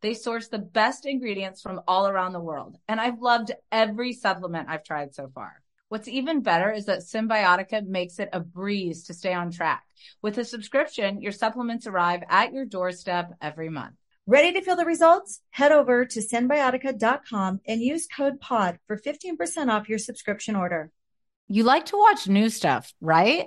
They source the best ingredients from all around the world, and I've loved every supplement I've tried so far. What's even better is that Cymbiotika makes it a breeze to stay on track. With a subscription, your supplements arrive at your doorstep every month. Ready to feel the results? Head over to cymbiotika.com and use code POD for 15% off your subscription order. You like to watch new stuff, right?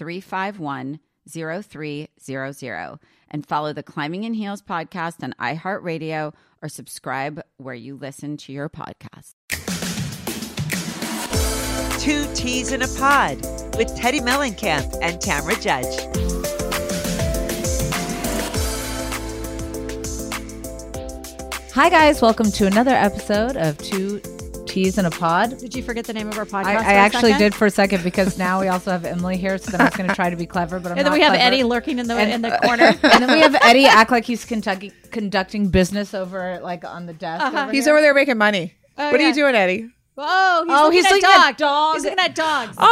351 0300 and follow the Climbing in Heels podcast on iHeartRadio or subscribe where you listen to your podcast. Two Ts in a Pod with Teddi Mellencamp and Tamra Judge. Hi, guys. Welcome to another episode of Two Ts in a Pod. Did you forget the name of our podcast? I, for actually second? did for a second because now we also have Emily here. So then I was going to try to be clever, but I'm And then not we have clever. Eddie lurking in the And- in the corner. and then we have Eddie act like he's conducting conducting business over like on the desk. Uh-huh. over He's here. over there making money. Oh, what are you doing, Eddie? Oh, he's Oh, looking he's at looking dog. at dogs. He's looking at dogs. Oh,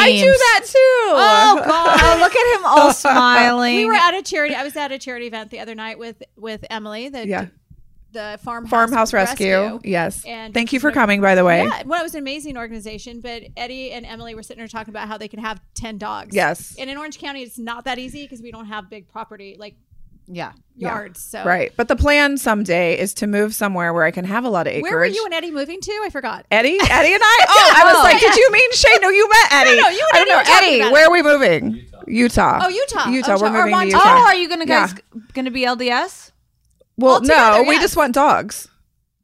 I do that too. Oh God! Oh, look at him all smiling. we were at a charity. I was at a charity event the other night with with Emily, the Yeah. The farmhouse Farmhouse Rescue. Yes. And Thank you for coming, by the way. Yeah, well, it was an amazing organization. But Eddie and Emily were sitting there talking about how they can have ten dogs. Yes. And in Orange County, it's not that easy because we don't have big property like yeah. Yeah. yards. So Right. But the plan someday is to move somewhere where I can have a lot of acreage. Where were you and Eddie moving to? I forgot. Eddie? Eddie and I? Oh, I was like, did you mean Shane? No, you met Eddie. no, you and I don't Eddie know. were Eddie, about where it. are we moving? Utah. Oh, Utah. Utah. Oh, We're or moving to Montana. Utah. Oh, are you gonna guys Yeah. gonna be LDS? Well, All together, no, we yes. just want dogs.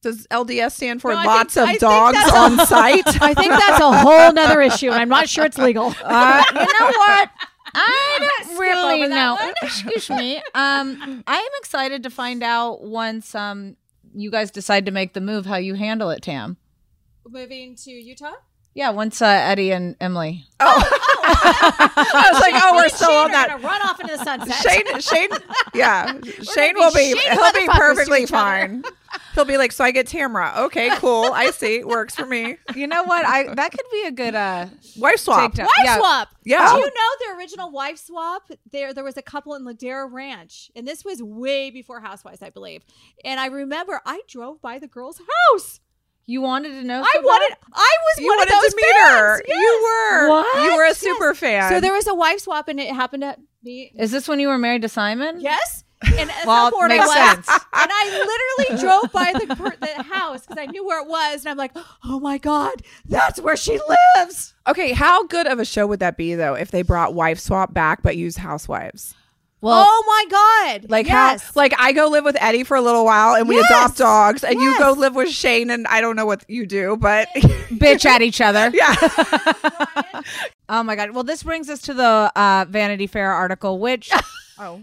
Does LDS stand for No, I lots think- I of think dogs that's a- on site? I think that's a whole nother issue, and I'm not sure it's legal. Uh, you know what? I don't really over that know. one. Excuse me. Um, I am excited to find out once um you guys decide to make the move how you handle it, Tam. moving to Utah. Yeah, once uh, Eddie and Emily. Oh, I was like, oh, we're still Shane on that. run off into the sunset. Shane, Shane, yeah, Shane be will be. He'll be perfectly fine. He'll be like, so I get Tamra. Okay, cool. I see. Works for me. You know what? I that could be a good uh Wife swap. Wife Yeah. swap. Yeah. Do you know the original wife swap? There, there was a couple in Ladera Ranch, and this was way before Housewives, I believe. And I remember I drove by the girl's house. You wanted to know. I so wanted. I was You one wanted of those to meet her. fans. Yes. You were. What? You were a Yes. super fan. So there was a wife swap, and it happened to be. Is this when you were married to Simon? yes. And that's Well, how bored I makes was. sense. And I literally drove by the, the house because I knew where it was. And I'm like, oh my God, that's where she lives. Okay, how good of a show would that be though if they brought wife swap back but use housewives? Well, oh my God. Like yes. how like I go live with Eddie for a little while and we Yes. adopt dogs and you go live with Shane and I don't know what you do, but bitch at each other. yeah. Oh my god. Well, this brings us to the uh, Vanity Fair article, which oh.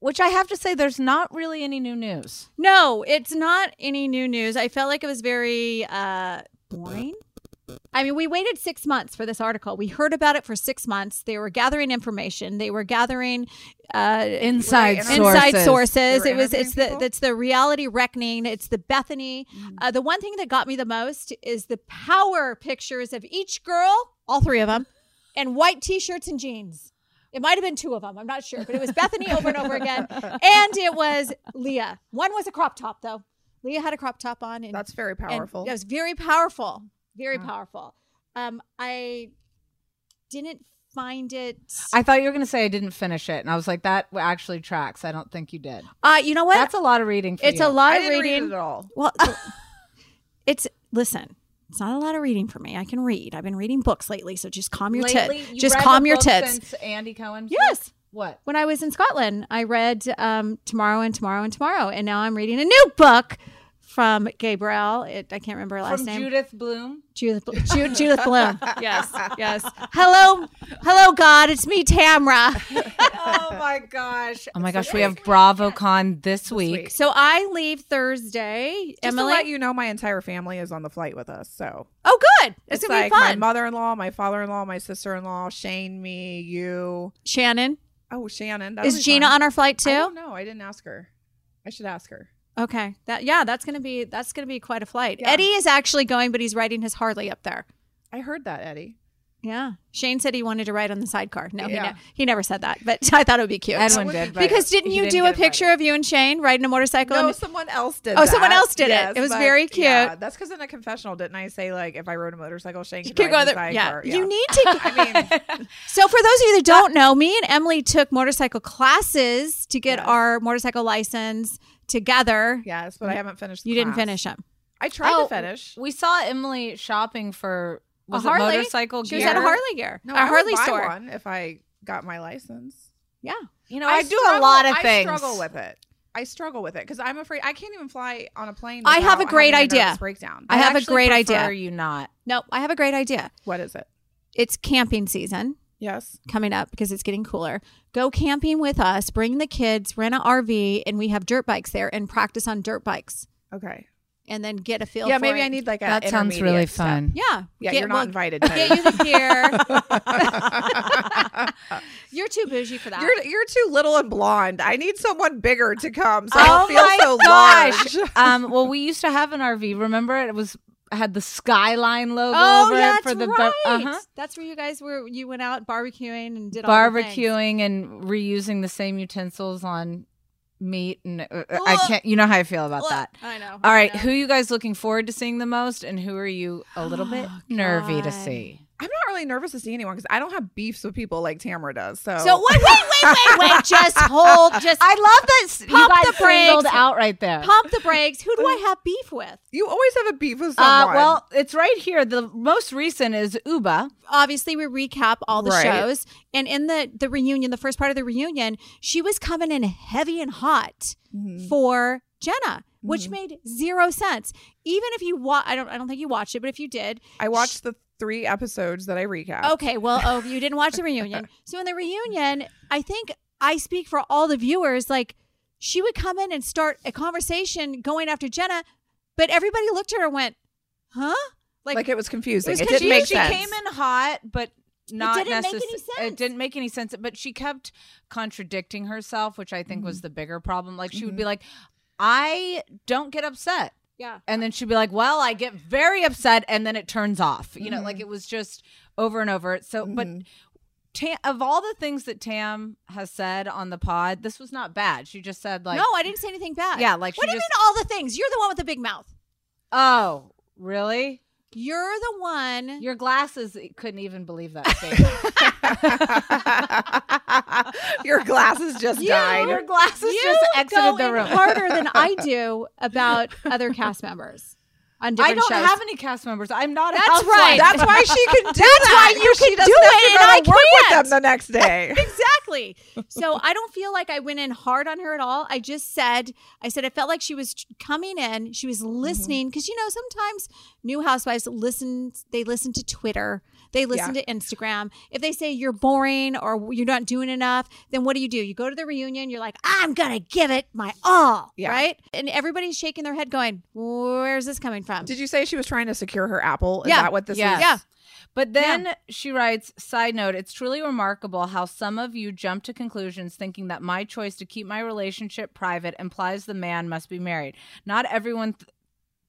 which I have to say, there's not really any new news. No, it's not any new news. I felt like it was very uh, boring. I mean, we waited six months for this article. We heard about it for six months. They were gathering information. They were gathering uh, Inside Right, sources. inside sources. They It was it's the it's the reality reckoning. It's the Bethany. Uh, the one thing that got me the most is the power pictures of each girl, all three of them, and white t-shirts and jeans. It might have been two of them. I'm not sure, but it was Bethany over and over again, and it was Leah. One was a crop top though. Leah had a crop top on, and That's very powerful. That was very powerful, very Wow. powerful. Um, I didn't find it. I thought you were going to say I didn't finish it, and I was like, that actually tracks. I don't think you did. uh, you know what? That's a lot of reading. For it's you. a lot I of reading. read at all. Well, it's listen. It's not a lot of reading for me. I can read. I've been reading books lately, so just calm your tits. Just calm your tits. Andy Cohen. Yes. What? When I was in Scotland, I read um, Tomorrow and Tomorrow and Tomorrow, and now I'm reading a new book from Gabrielle. It, I can't remember her last From name. Judith Blume. Judith, Ju- Judith Blume. Yes, yes. Hello, hello, God. It's me, Tamra. oh my gosh. Oh my gosh. We have BravoCon this week. week. So I leave Thursday. Just Emily. to let you know, my entire family is on the flight with us. So oh, good. It's, it's gonna like be my mother-in-law, my father-in-law, my sister-in-law, Shane, me, you. Shannon Oh, Shannon. That'll is be Gina fun. on our flight too? don't. I didn't ask her. I should ask her. Okay. That yeah, that's gonna be that's gonna be quite a flight. Yeah. Eddie is actually going, but he's riding his Harley up there. I heard that, Eddie. Yeah. Shane said he wanted to ride on the sidecar. No, he, ne- he never said that, but I thought it would be cute. Edwin did. because didn't you didn't do a picture of you and Shane riding a motorcycle? No, someone else did. Oh, someone else did it. Yes, It was very cute. Yeah, that's because in a confessional, didn't I say like if I rode a motorcycle, Shane could Could ride go the there. Yeah. sidecar? You need to. I mean, so for those of you that don't know, me and Emily took motorcycle classes to get our motorcycle license together. yes, but I haven't finished. the You didn't class. finish them. I tried Oh, to finish. We saw Emily shopping for was a it Harley. motorcycle She gear? was at a Harley gear. No, a I would Harley buy store. one if I got my license. Yeah. You know, I, do a struggle- lot of things. I struggle with it. I struggle with it because I'm afraid I can't even fly on a plane. I have a without great having idea. nervous Breakdown. I have a actually great prefer idea. You not. No, I have a great idea. What is it? It's camping season. Yes. coming up because it's getting cooler. Go camping with us, bring the kids, rent an RV, and we have dirt bikes there and practice on dirt bikes Okay. and then get a feel yeah, for maybe it. I need like a That sounds really step. fun. Yeah. Yeah, Get- you're not well, invited. Get you the gear. You're too bougie for that. You're you're too little and blonde. I need someone bigger to come, so oh I don't feel my so gosh. large. um, well, we used to have an RV. Remember, it was had the skyline logo oh, over it for the right. uh-huh. That's where you guys were. You went out barbecuing and did all barbecuing and reusing the same utensils on meat and uh, I can't. You know how I feel about that. I know. All right, I know. who you guys looking forward to seeing the most, and who are you a little bit Oh, nervy to see? I'm not really nervous to see anyone because I don't have beefs with people like Tamra does. So, So wait, wait, wait, wait, wait. Just hold. Just I love this. s- you Pump guys the brakes. out right there. pump the brakes. Who do I have beef with? you always have a beef with Uh, someone. well, it's right here. The most recent is Ubah. obviously we recap all the Right. shows and in the the reunion the first part of the reunion she was coming in heavy and hot Mm-hmm. for jenna which made zero sense even if you watch i don't i don't think you watched it but if you did I watched the three episodes that I recap. okay well oh you didn't watch the reunion so in the reunion i think i speak for all the viewers like she would come in and start a conversation going after jenna but everybody looked at her and went huh like, like it was confusing. was It, didn't she, make she sense. came in hot, but not didn't make any sense. It didn't make any sense. But she kept contradicting herself, which I think was mm-hmm. the bigger problem. Like she would be mm-hmm. like, "I don't get upset." Yeah And then she'd be like, "Well, I get very upset," and then it turns off. You know, like mm-hmm. it was just over and over. So, but mm-hmm. Tam, of all the things that Tam has said on the pod, this was not bad. She just said like, no i didn't say anything bad Yeah, like what do you just- mean all the things you're the one with the big mouth "Oh, really?" You're the one. Your glasses eh, couldn't even believe that statement. Your glasses just You- died. Your glasses you just exited go the in room. harder than I do about other cast members on I don't shows. have any cast members. I'm not That's housewife. right. That's why she can do That's that. why you 'cause she can doesn't do it and go I to work with can't. them the next day. exactly. So I don't feel like I went in hard on her at all. I just said, I said I felt like she was coming in, she was mm-hmm. listening because you know sometimes new housewives listen. They listen to Twitter. They listen to Instagram. If they say you're boring or you're not doing enough, then what do you do? You go to the reunion. You're like, I'm gonna give it my all, Yeah. right? And everybody's shaking their head, going, "Where's this coming from?" Did you say she was trying to secure her apple? Is Yeah. that what this Yes. is? Yeah. But then she writes, side note, it's truly remarkable how some of you jump to conclusions thinking that my choice to keep my relationship private implies the man must be married. Not everyone th-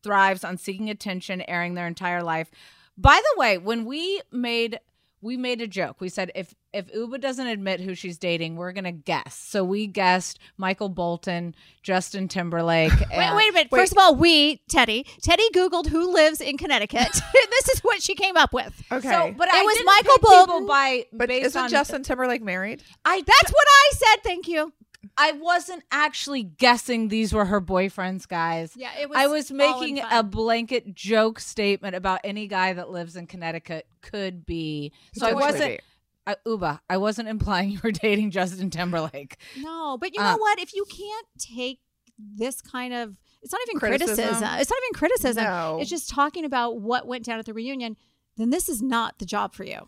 thrives on seeking attention, airing their entire life. By the way, when we made we made a joke. We said if if Ubah doesn't admit who she's dating, we're gonna guess. So we guessed Michael Bolton, Justin Timberlake. Wait, wait a minute. First of all, we Teddi Teddi Googled who lives in Connecticut. this is what she came up with. Okay. So, but It I was didn't Michael pick Bolton. by but based isn't on Justin Timberlake married? I That's what I said. Thank you. I wasn't actually guessing these were her boyfriends, guys. Yeah, it was I was making a blanket joke statement about any guy that lives in Connecticut could be. So I wasn't. be. I, Ubah, I wasn't implying you were dating Justin Timberlake. No, but you Uh, know what? If you can't take this kind of it's not even criticism. Criticism? It's not even criticism. No. It's just talking about what went down at the reunion. Then this is not the job for you.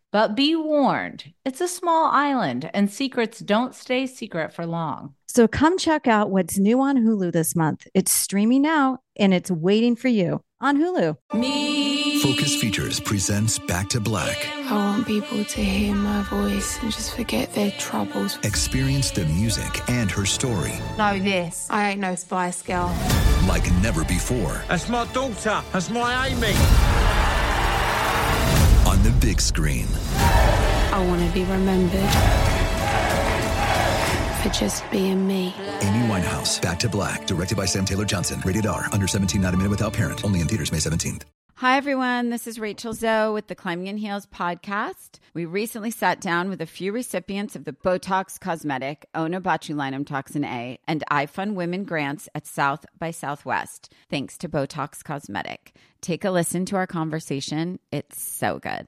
But be warned, it's a small island and secrets don't stay secret for long. So come check out what's new on Hulu this month. It's streaming now and it's waiting for you on Hulu. Me. Focus Features presents Back to Black. I want people to hear my voice and just forget their troubles. Experience the music and her story Know this. I ain't no Spice Girl. like never before That's my daughter. That's my Amy. On the big screen. I want to be remembered for just being me. Amy Winehouse, Back to Black, directed by Sam Taylor Johnson. Rated R, under 17, not a minute without parent. Only in theaters May 17th. Hi, everyone. This is Rachel Zoe with the Climbing in Heels podcast. We recently sat down with a few recipients of the Botox Cosmetic, Onabotulinum Toxin A, and I Fund Women grants at South by Southwest, thanks to Botox Cosmetic. Take a listen to our conversation. It's so good.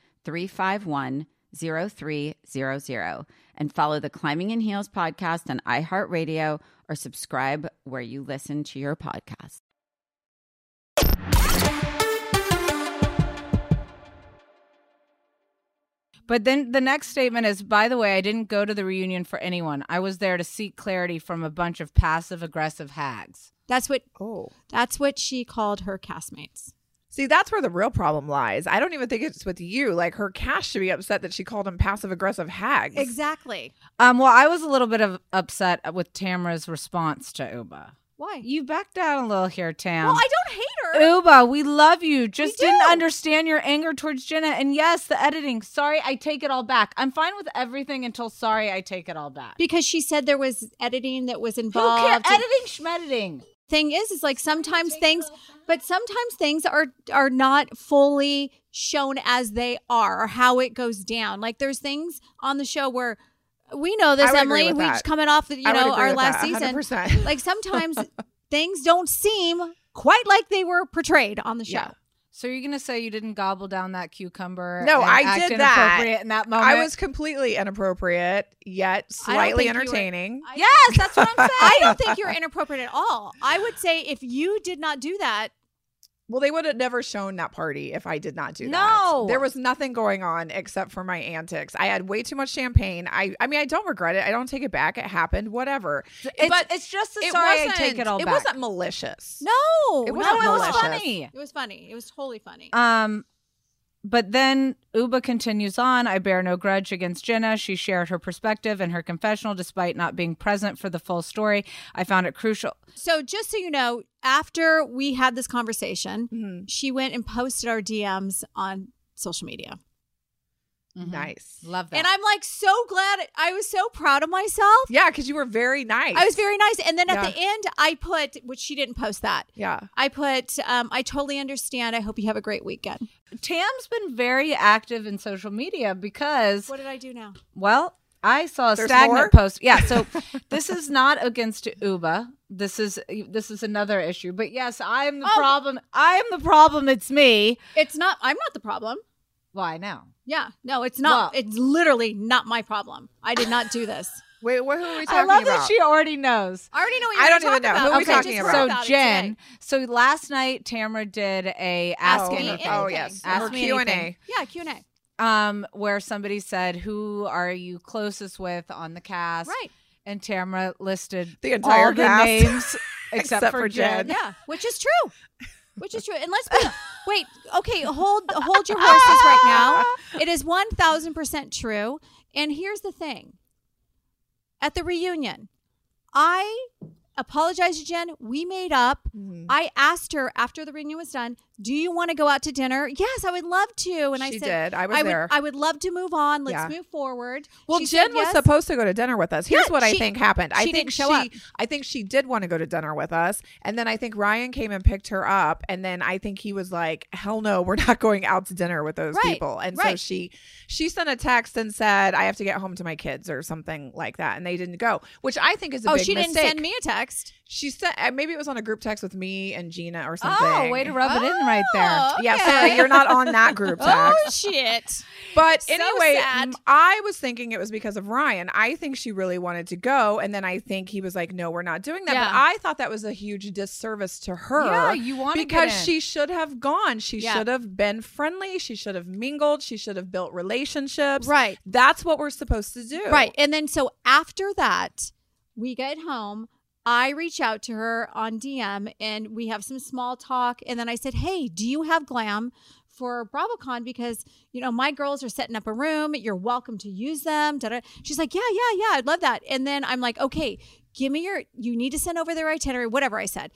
351 0300 and follow the Climbing in Heels podcast on iHeartRadio or subscribe where you listen to your podcast. But then the next statement is by the way, I didn't go to the reunion for anyone. I was there to seek clarity from a bunch of passive aggressive hags. That's what Oh. that's what she called her castmates. See, that's where the real problem lies. I don't even think it's with you. Like her cash should be upset that she called him passive aggressive hags. Exactly. Um, well, I was a little bit of upset with Tamra's response to Ubah. Why? You backed down a little here, Tam. Well, I don't hate her. Ubah, we love you. Just We didn't do. understand your anger towards Jenna. And yes, the editing. Sorry, I take it all back. I'm fine with everything until sorry, I take it all back. Because she said there was editing that was Who involved. cares? and- Editing, schmediting. Thing is is like sometimes things but sometimes things are are not fully shown as they are or how it goes down like there's things on the show where we know this I would agree emily we that. just coming off the you know our last that, season 100%. like sometimes things don't seem quite like they were portrayed on the show Yeah. So you're gonna say you didn't gobble down that cucumber? No, and I act did that. in that moment. I was completely inappropriate, yet slightly think you were- entertaining. Yes, that's what I'm saying. i don't think you're inappropriate at all i would say if you did not do that Well, they would have never shown that party if I did not do that. No. There was nothing going on except for my antics. I had way too much champagne. I I mean, I don't regret it. I don't take it back. It happened. Whatever. It's, but it's just a it sorry. I wasn't- take it all back. It back. wasn't malicious. no It wasn't it was malicious. funny it was funny it was totally funny Um, but then Ubah continues on. I bear no grudge against Jenna. She shared her perspective and her confessional despite not being present for the full story. I found it crucial. So just so you know, after we had this conversation, Mhm. she went and posted our DMs on social media. Nice. Love that. And I'm like so glad I was so proud of myself. Yeah, because you were very nice. I was very nice. And then at Yeah. the end I put which she didn't post that. Yeah. I put um I totally understand. I hope you have a great weekend. Tam's been very active in social media because, What did I do now? well, I saw a There's stagnant more? post. Yeah, so this is not against Ubah. This is this is another issue. But yes, I am the Oh. problem. I am the problem. It's me. It's not I'm not the problem. Why now? Yeah. No, it's not. Well- it's literally not my problem. I did not do this. Wait, who are we talking about? I love about? that she already knows. I already know what you're I don't even know. about. Who are we Okay, talking about? So about Jenn, so last night Tamra did a ask, Ask me me anything. oh yes, Ask Her me Q and anything. A. Yeah, Q&A. um, where somebody said, "Who are you closest with on the cast?" Right. And Tamra listed The entire all the cast. names except, Except for for Jenn. Jenn. Yeah, which is true. Which is true. And let's be wait, okay, hold hold your horses right now. It is one thousand percent true. And here's the thing. At the reunion, I apologize to Jenn. We made up. Mm-hmm. I asked her after the reunion was done, "Do you want to go out to dinner?" Yes, I would love to. And I said, did. I was would, there. I would love to move on. Let's Yeah. move forward. Well, She Jenn said was yes. supposed to go to dinner with us. Here's Yeah, what I think happened. I she think didn't show she, up. I think she did want to go to dinner with us, and then I think Ryan came and picked her up, and then I think he was like, "Hell no, we're not going out to dinner with those Right, people." And so she, she sent a text and said, "I have to get home to my kids" or something like that, and they didn't go, which I think is a Oh, big she mistake. didn't send me a text. She sent uh, maybe it was on a group text with me and Gina or something. Oh, way to rub it in right there. Oh, Yeah, so okay. you're not on that group text. Oh shit. But So anyway, sad. I was thinking it was because of Ryan. I think she really wanted to go, and then I think he was like, "No, we're not doing that." Yeah. But I thought that was a huge disservice to her. Yeah, you wanna because she should have gone. She Yeah. should have been friendly. She should have mingled. She should have built relationships. Right. That's what we're supposed to do. Right. And then so after that, we get home. I reach out to her on DM and we have some small talk. And then I said, Hey, do you have glam for BravoCon? Because, you know, my girls are setting up a room. You're welcome to use them. Da-da. She's like, Yeah, yeah, yeah. I'd love that. And then I'm like, Okay, give me your, you need to send over their itinerary, whatever I said.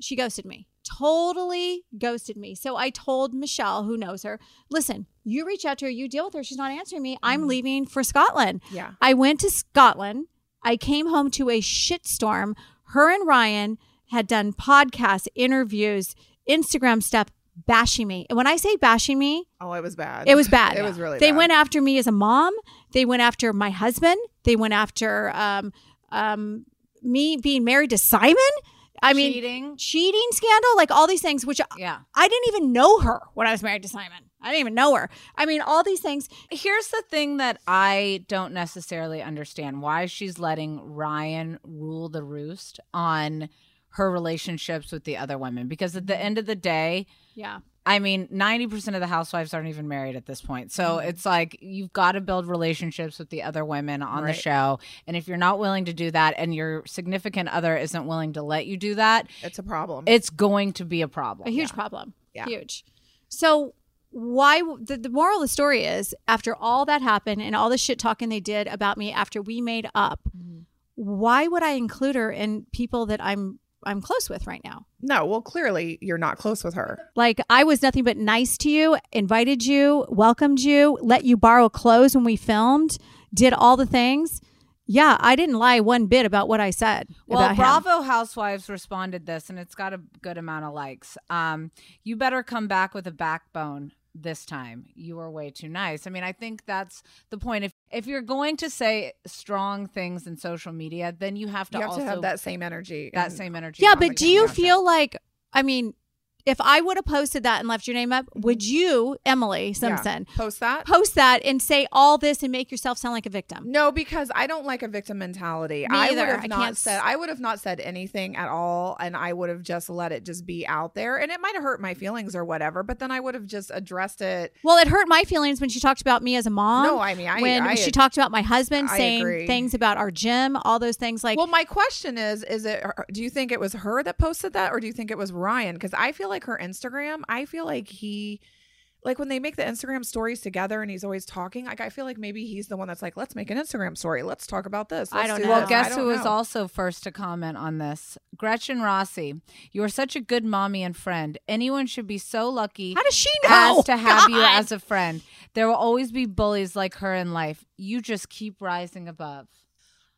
She ghosted me. Totally ghosted me. So I told Michelle, who knows her, listen, you reach out to her, you deal with her. She's not answering me. I'm mm-hmm. leaving for Scotland. Yeah. I went to Scotland. I came home to a shitstorm. Her and Ryan had done podcasts, interviews, Instagram stuff, bashing me. And when I say bashing me, Oh, it was bad. it was bad. It was really They bad. went after me as a mom. They went after my husband. They went after um, um, me being married to Simon. I mean, Cheating. cheating scandal, like all these things, which Yeah. I didn't even know her when I was married to Simon. I didn't even know her. I mean, all these things. Here's the thing that I don't necessarily understand why she's letting Ryan rule the roost on her relationships with the other women. Because at the mm-hmm. end of the day, Yeah. I mean, 90% of the housewives aren't even married at this point. So mm-hmm. it's like you've got to build relationships with the other women on Right. the show. And if you're not willing to do that and your significant other isn't willing to let you do that, It's a problem. it's going to be a problem. A huge problem. Yeah. Huge. So why the, the moral of the story is after all that happened and all the shit talking they did about me after we made up, Mm-hmm. why would I include her in people that I'm I'm close with right now? No, well, clearly you're not close with her. Like I was nothing but nice to you, invited you, welcomed you, let you borrow clothes when we filmed, did all the things. Yeah, I didn't lie one bit about what I said. Well, about him. Bravo Housewives responded this, and it's got a good amount of likes. Um, you better come back with a backbone this time. You were way too nice. I mean, I think that's the point. If if you're going to say strong things in social media, then you have to You have also to have that same energy. that and- same energy. Yeah, but do you feel like I mean, if I would have posted that and left your name up, would you, Emily Simpson, Mm-hmm. post that? post that and say all this and make yourself sound like a victim? No, because I don't like a victim mentality. Me I either. would have I not said I would have not said anything at all and I would have just let it just be out there and it might have hurt my feelings or whatever, but then I would have just addressed it. Well, it hurt my feelings when she talked about me as a mom. No, I mean, I- when I- she talked about my husband saying agree. things about our gym, all those things. Like, well, my question is is it do you think it was her that posted that or do you think it was Ryan cuz I feel like her Instagram, I feel like he like when they make the Instagram stories together and he's always talking, like I feel like maybe he's the one that's like, let's make an Instagram story. Let's talk about this. I Let's don't do know. Well, this." I guess don't who was also first to comment on this? Gretchen Rossi. You are such a good mommy and friend. Anyone should be so lucky. How does she know? As to have you as a friend. There will always be bullies like her in life. You just keep rising above.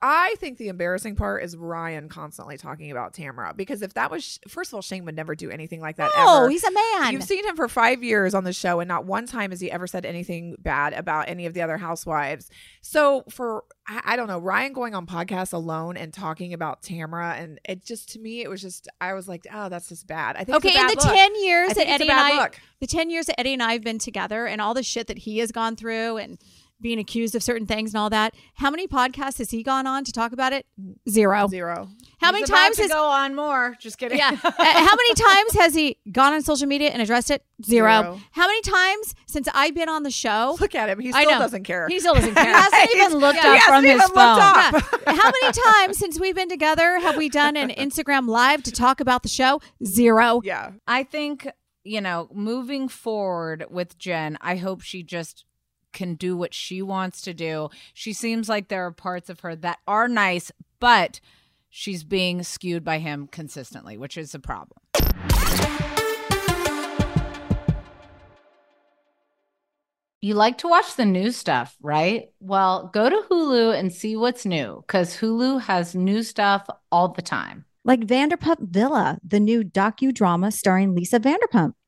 I think the embarrassing part is Ryan constantly talking about Tamra because if that was first of all, Shane would never do anything like that. No, ever. he's a man. You've seen him for five years on the show, and not one time has he ever said anything bad about any of the other housewives. So for I, I don't know Ryan going on podcasts alone and talking about Tamra, and it just to me it was just I was like, oh, that's just bad. I think okay, it's a in the look. ten years that think it's a Eddie and I, look. the ten years that Eddie and I have been together, and all the shit that he has gone through, and being accused of certain things and all that. How many podcasts has he gone on to talk about it? Zero. Zero. How He's many about times to has go on more? Just kidding. yeah? Uh, how many times has he gone on social media and addressed it? Zero. Zero. How many times since I've been on the show? Look at him. He I still know. doesn't care. He still doesn't care. He hasn't even looked Yeah. up He from hasn't his even phone. looked up. Yeah. How many times since we've been together have we done an Instagram live to talk about the show? Zero. yeah. I think, you know, moving forward with Jenn, I hope she just can do what she wants to do. She seems like there are parts of her that are nice, but she's being skewed by him consistently, which is a problem. You like to watch the new stuff, right? Well, go to Hulu and see what's new because Hulu has new stuff all the time. Like Vanderpump Villa, the new docudrama starring Lisa Vanderpump.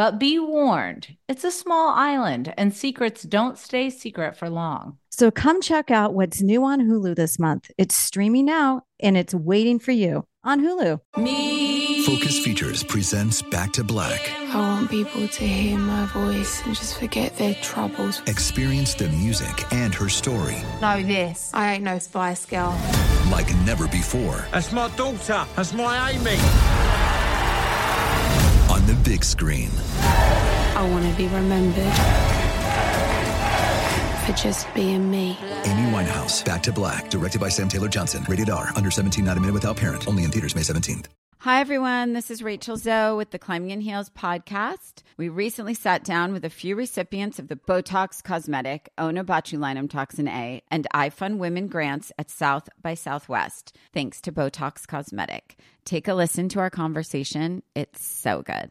But be warned, it's a small island and secrets don't stay secret for long. So come check out what's new on Hulu this month. It's streaming now and it's waiting for you on Hulu. Me. Focus Features presents Back to Black. I want people to hear my voice and just forget their troubles. Experience the music and her story Know this. I ain't no spy Girl. like never before That's my daughter. That's my Amy. On the big screen. I want to be remembered for just being me. Amy Winehouse, Back to Black, directed by Sam Taylor Johnson. Rated R, under 17, not a minute without parent. Only in theaters May 17th. Hi, everyone. This is Rachel Zoe with the Climbing in Heels podcast. We recently sat down with a few recipients of the Botox Cosmetic, Onabotulinum Toxin A, and iFund Women grants at South by Southwest, thanks to Botox Cosmetic. Take a listen to our conversation. It's so good.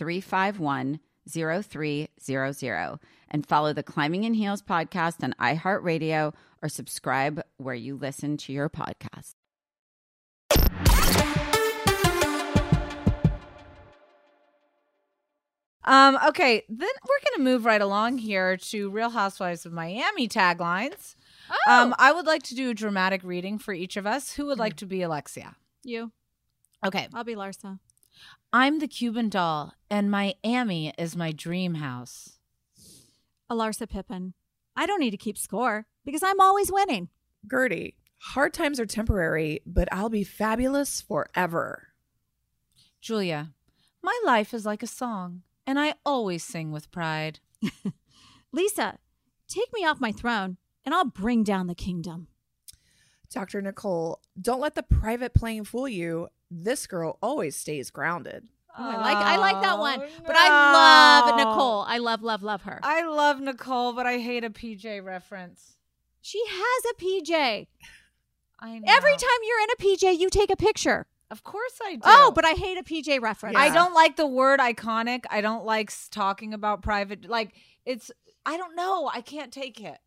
351 0300 and follow the Climbing in Heels podcast on iHeartRadio or subscribe where you listen to your podcast. Um, okay, then we're gonna move right along here to Real Housewives of Miami taglines. Um, I would like to do a dramatic reading for each of us. Who would like to be Alexia? You. Okay. I'll be Larsa. I'm the Cuban doll, and Miami is my dream house. Alarsa Pippen. I don't need to keep score because I'm always winning. Guerdy, hard times are temporary, but I'll be fabulous forever. Julia, my life is like a song, and I always sing with pride. Lisa, take me off my throne and I'll bring down the kingdom. Dr. Nicole, don't let the private plane fool you. This girl always stays grounded. Oh, I like I like that one. But I love. Nicole. I love love love her. I love Nicole, but I hate a PJ reference. she has a PJ. I know. Every time you're in a PJ, you take a picture. Of course I do. Oh, but I hate a PJ reference. I don't like the word iconic. I don't like talking about private. Like it's. I don't know. I can't take it.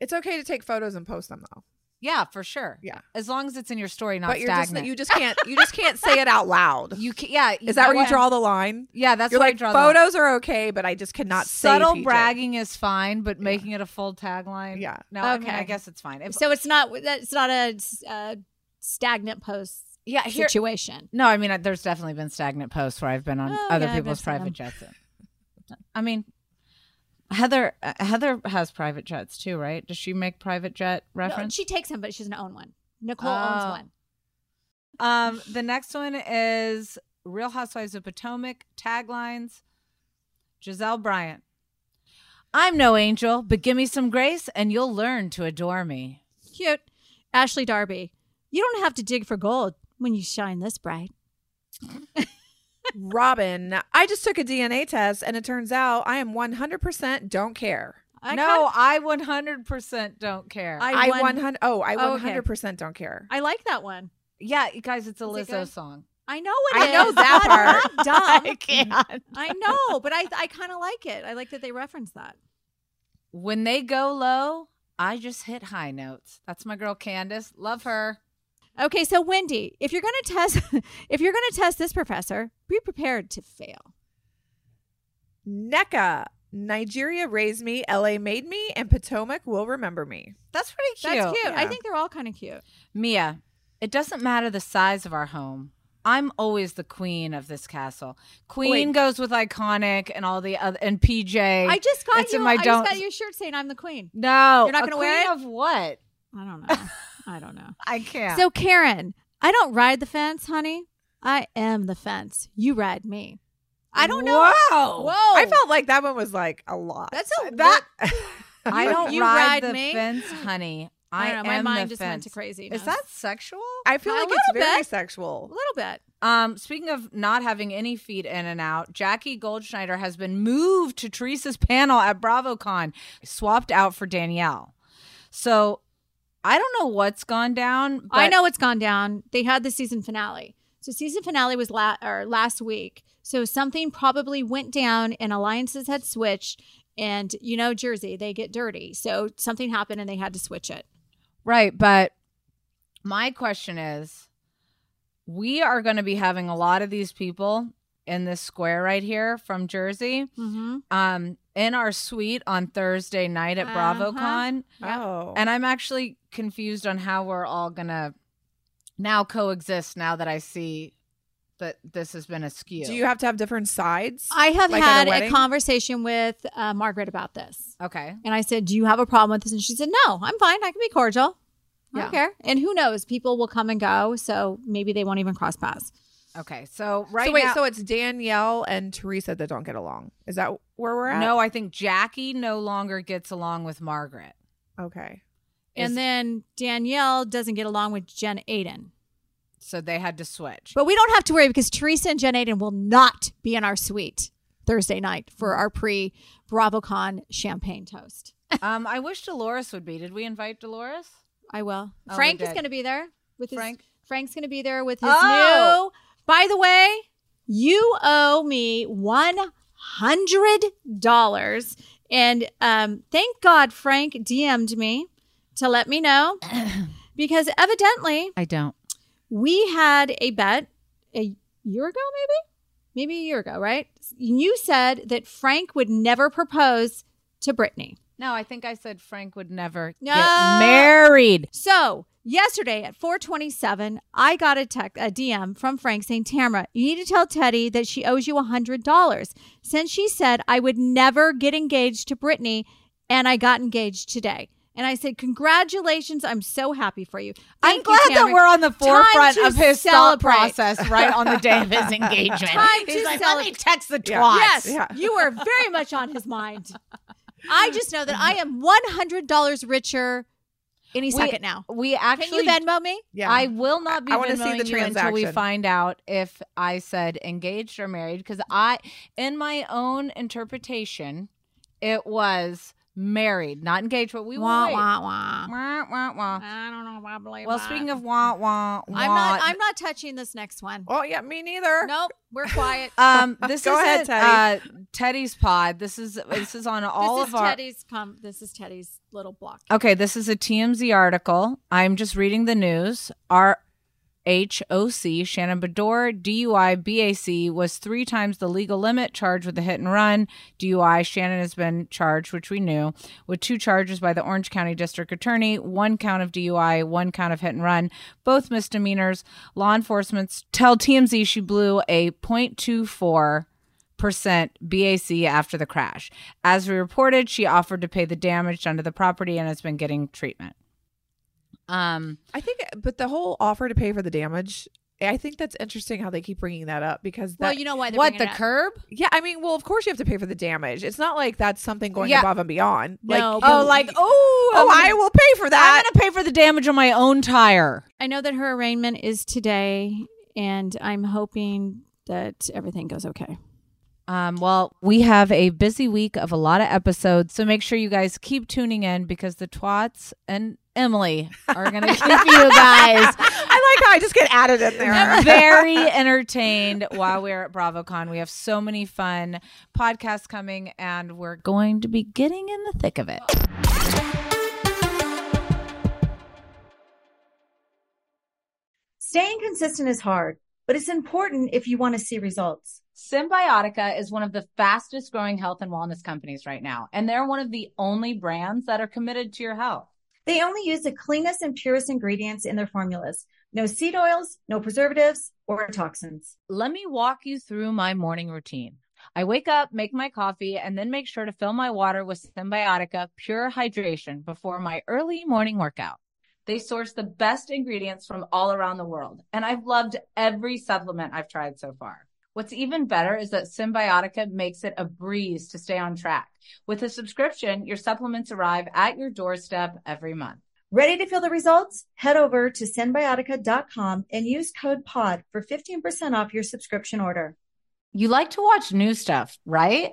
It's okay to take photos and post them though. Yeah, for sure. Yeah. as long as it's in your story, not but you're stagnant. just you just can't you just can't say it out loud. You can, yeah. Is that where you draw the line? Yeah, that's You're where I like draw the line. photos are okay, but I just cannot say Subtle PJ. bragging is fine, but making it a full tagline. Yeah. No, I mean, Okay. I guess it's fine. If, So it's not it's not a uh, stagnant post yeah, here, situation. No, I mean, there's definitely been stagnant posts where I've been on Oh, other yeah, people's private jets. I mean, Heather uh, Heather has private jets too, right? Does she make private jet No, reference? she takes him, but she doesn't own one. Nicole owns Oh. one. Um, the next one is Real Housewives of Potomac taglines. Gizelle Bryant. I'm no angel, but give me some grace and you'll learn to adore me. Cute. Ashley Darby. You don't have to dig for gold when you shine this bright. Robyn, I just took a DNA test and it turns out I am 100% don't care. I no, kind I 100% don't care. I I 100 Oh, I Oh, 100% don't care. I like that one. yeah, you guys, it's a Is Lizzo good? song. I know it I is. know that part. dumb. I can't. I know, but I I kind of like it. I like that they reference that. When they go low, I just hit high notes. That's my girl Candiace. Love her. Okay, so Wendy, if you're going to test if you're going to test this professor, be prepared to fail. Nneka, Nigeria raised me, LA made me, and Potomac will remember me. That's pretty cute. That's cute. I think they're all kind of cute. Mia, it doesn't matter the size of our home. I'm always the queen of this castle. Queen Wait. goes with iconic and all the other and PJ. I just got It's you. in my I don't- just got your shirt saying I'm the queen. no, You're not gonna wear it? Of what? I don't know. I don't know. I can't. So Karen, I don't ride the fence, honey. I am the fence. You ride me. I don't know. Wow. Whoa. I felt like that one was like a lot. That's a that. I don't You ride, ride the me? fence, honey. I, I don't know. My mind just fence. went to craziness. Is that sexual? I feel like it's very bit. A little bit? Um, speaking of not having any feet in and out, Jackie Goldschneider has been moved to Teresa's panel at BravoCon, swapped out for Danielle. So I don't know what's gone down. But I know what's gone down. They had the season finale. So season finale was la- or last week. So something probably went down and alliances had switched. And you know, Jersey, they get dirty. So something happened and they had to switch it. Right, but my question is we are going to be having a lot of these people in this square right here from Jersey. Mm-hmm. Um in our suite on Thursday night at Uh-huh. BravoCon. Oh. And I'm actually confused on how we're all gonna now coexist now that I see that this has been askew. Do you have to have different sides? I have Like at a had a, conversation with uh, Margaret about this. Okay. And I said, Do you have a problem with this? And she said, No, I'm fine. I can be cordial. I don't Yeah. care. And who knows? People will come and go. So maybe they won't even cross paths. Okay. So right so wait, now so it's Danielle and Teresa that don't get along. Is that where we're at? No, I think Jackie no longer gets along with Margaret. Okay. And Is- then Danielle doesn't get along with Jen Aydin. So they had to switch. But we don't have to worry because Teresa and Jen Aydin will not be in our suite Thursday night for our pre BravoCon champagne toast. um, I wish Dolores would be. Did we invite Dolores? I will. Oh, Frank is did. going to be there with his Frank? Frank's going to be there with his Oh! new. By the way, you owe me one hundred dollars, and um, thank God Frank DM'd me to let me know because evidently I don't. we had a bet a year ago, maybe, maybe a year ago, right? You said that Frank would never propose to Brittany. No, I think I said Frank would never No. get married. So yesterday at 427, I got a text, a DM from Frank saying, Tamra, you need to tell Teddi that she owes you $100 since she said I would never get engaged to Brittany and I got engaged today. And I said, congratulations. I'm so happy for you. Thank I'm Thank you, glad that we're on the forefront of his celebrate. thought process right on the day of his engagement. Time He's to like, let me text the twat. Yes, Yeah. you are very much on his mind. I just know that I am $100 richer any second now. We actually Can you Venmo me? Yeah. I will not be I wanna see the you until we find out if I said engaged or married because I in my own interpretation it was married, not engaged, but we will Wah, wait. wah, wah. Wah, wah, wah. I don't know if I believe Well, that. speaking of wah wah, I'm not. I'm not touching this next one. Oh yeah, me neither. Nope, we're quiet. um, this Go is ahead, Teddi. Uh, Teddi's pod. This is this is on all this of is our. Teddi's. Com- this is Teddi's little block. Okay, this is a TMZ article. I'm just reading the news. Our HOC, Shannon Beador, DUI BAC was three times the legal limit, charged with a hit and run. DUI, Shannon has been charged, which we knew, with two charges by the Orange County District Attorney one count of DUI, one count of hit and run, both misdemeanors. Law enforcement tell TMZ she blew a .24 percent BAC after the crash. As we reported, she offered to pay the damage done to the property and has been getting treatment. Um, I think, but the whole offer to pay for the damage, I think that's interesting how they keep bringing that up because that, Well, you know why? What the it up. curb? yeah, I mean, well, of course you have to pay for the damage. It's not like that's something going Yeah. above and beyond. No, like, but- Oh, like oh, oh, I'm I will pay for that. I'm gonna pay for the damage on my own tire. I know that her arraignment is today, and I'm hoping that everything goes okay. Um, well, we have a busy week of a lot of episodes, so make sure you guys keep tuning in because the twats and Emily are gonna keep you guys I like how I just get added in there. very entertained while we're at BravoCon. We have so many fun podcasts coming, and we're going to be getting in the thick of it. Staying consistent is hard, but it's important if you want to see results. Cymbiotika is one of the fastest growing health and wellness companies right now, and they're one of the only brands that are committed to your health. They only use the cleanest and purest ingredients in their formulas. No seed oils, no preservatives or toxins. Let me walk you through my morning routine. I wake up, make my coffee, and then make sure to fill my water with Cymbiotika Pure Hydration before my early morning workout. They source the best ingredients from all around the world, and I've loved every supplement I've tried so far. What's even better is that Cymbiotika makes it a breeze to stay on track. With a subscription, your supplements arrive at your doorstep every month. Ready to feel the results? Head over to cymbiotika.com and use code POD for 15% off your subscription order. You like to watch new stuff, right?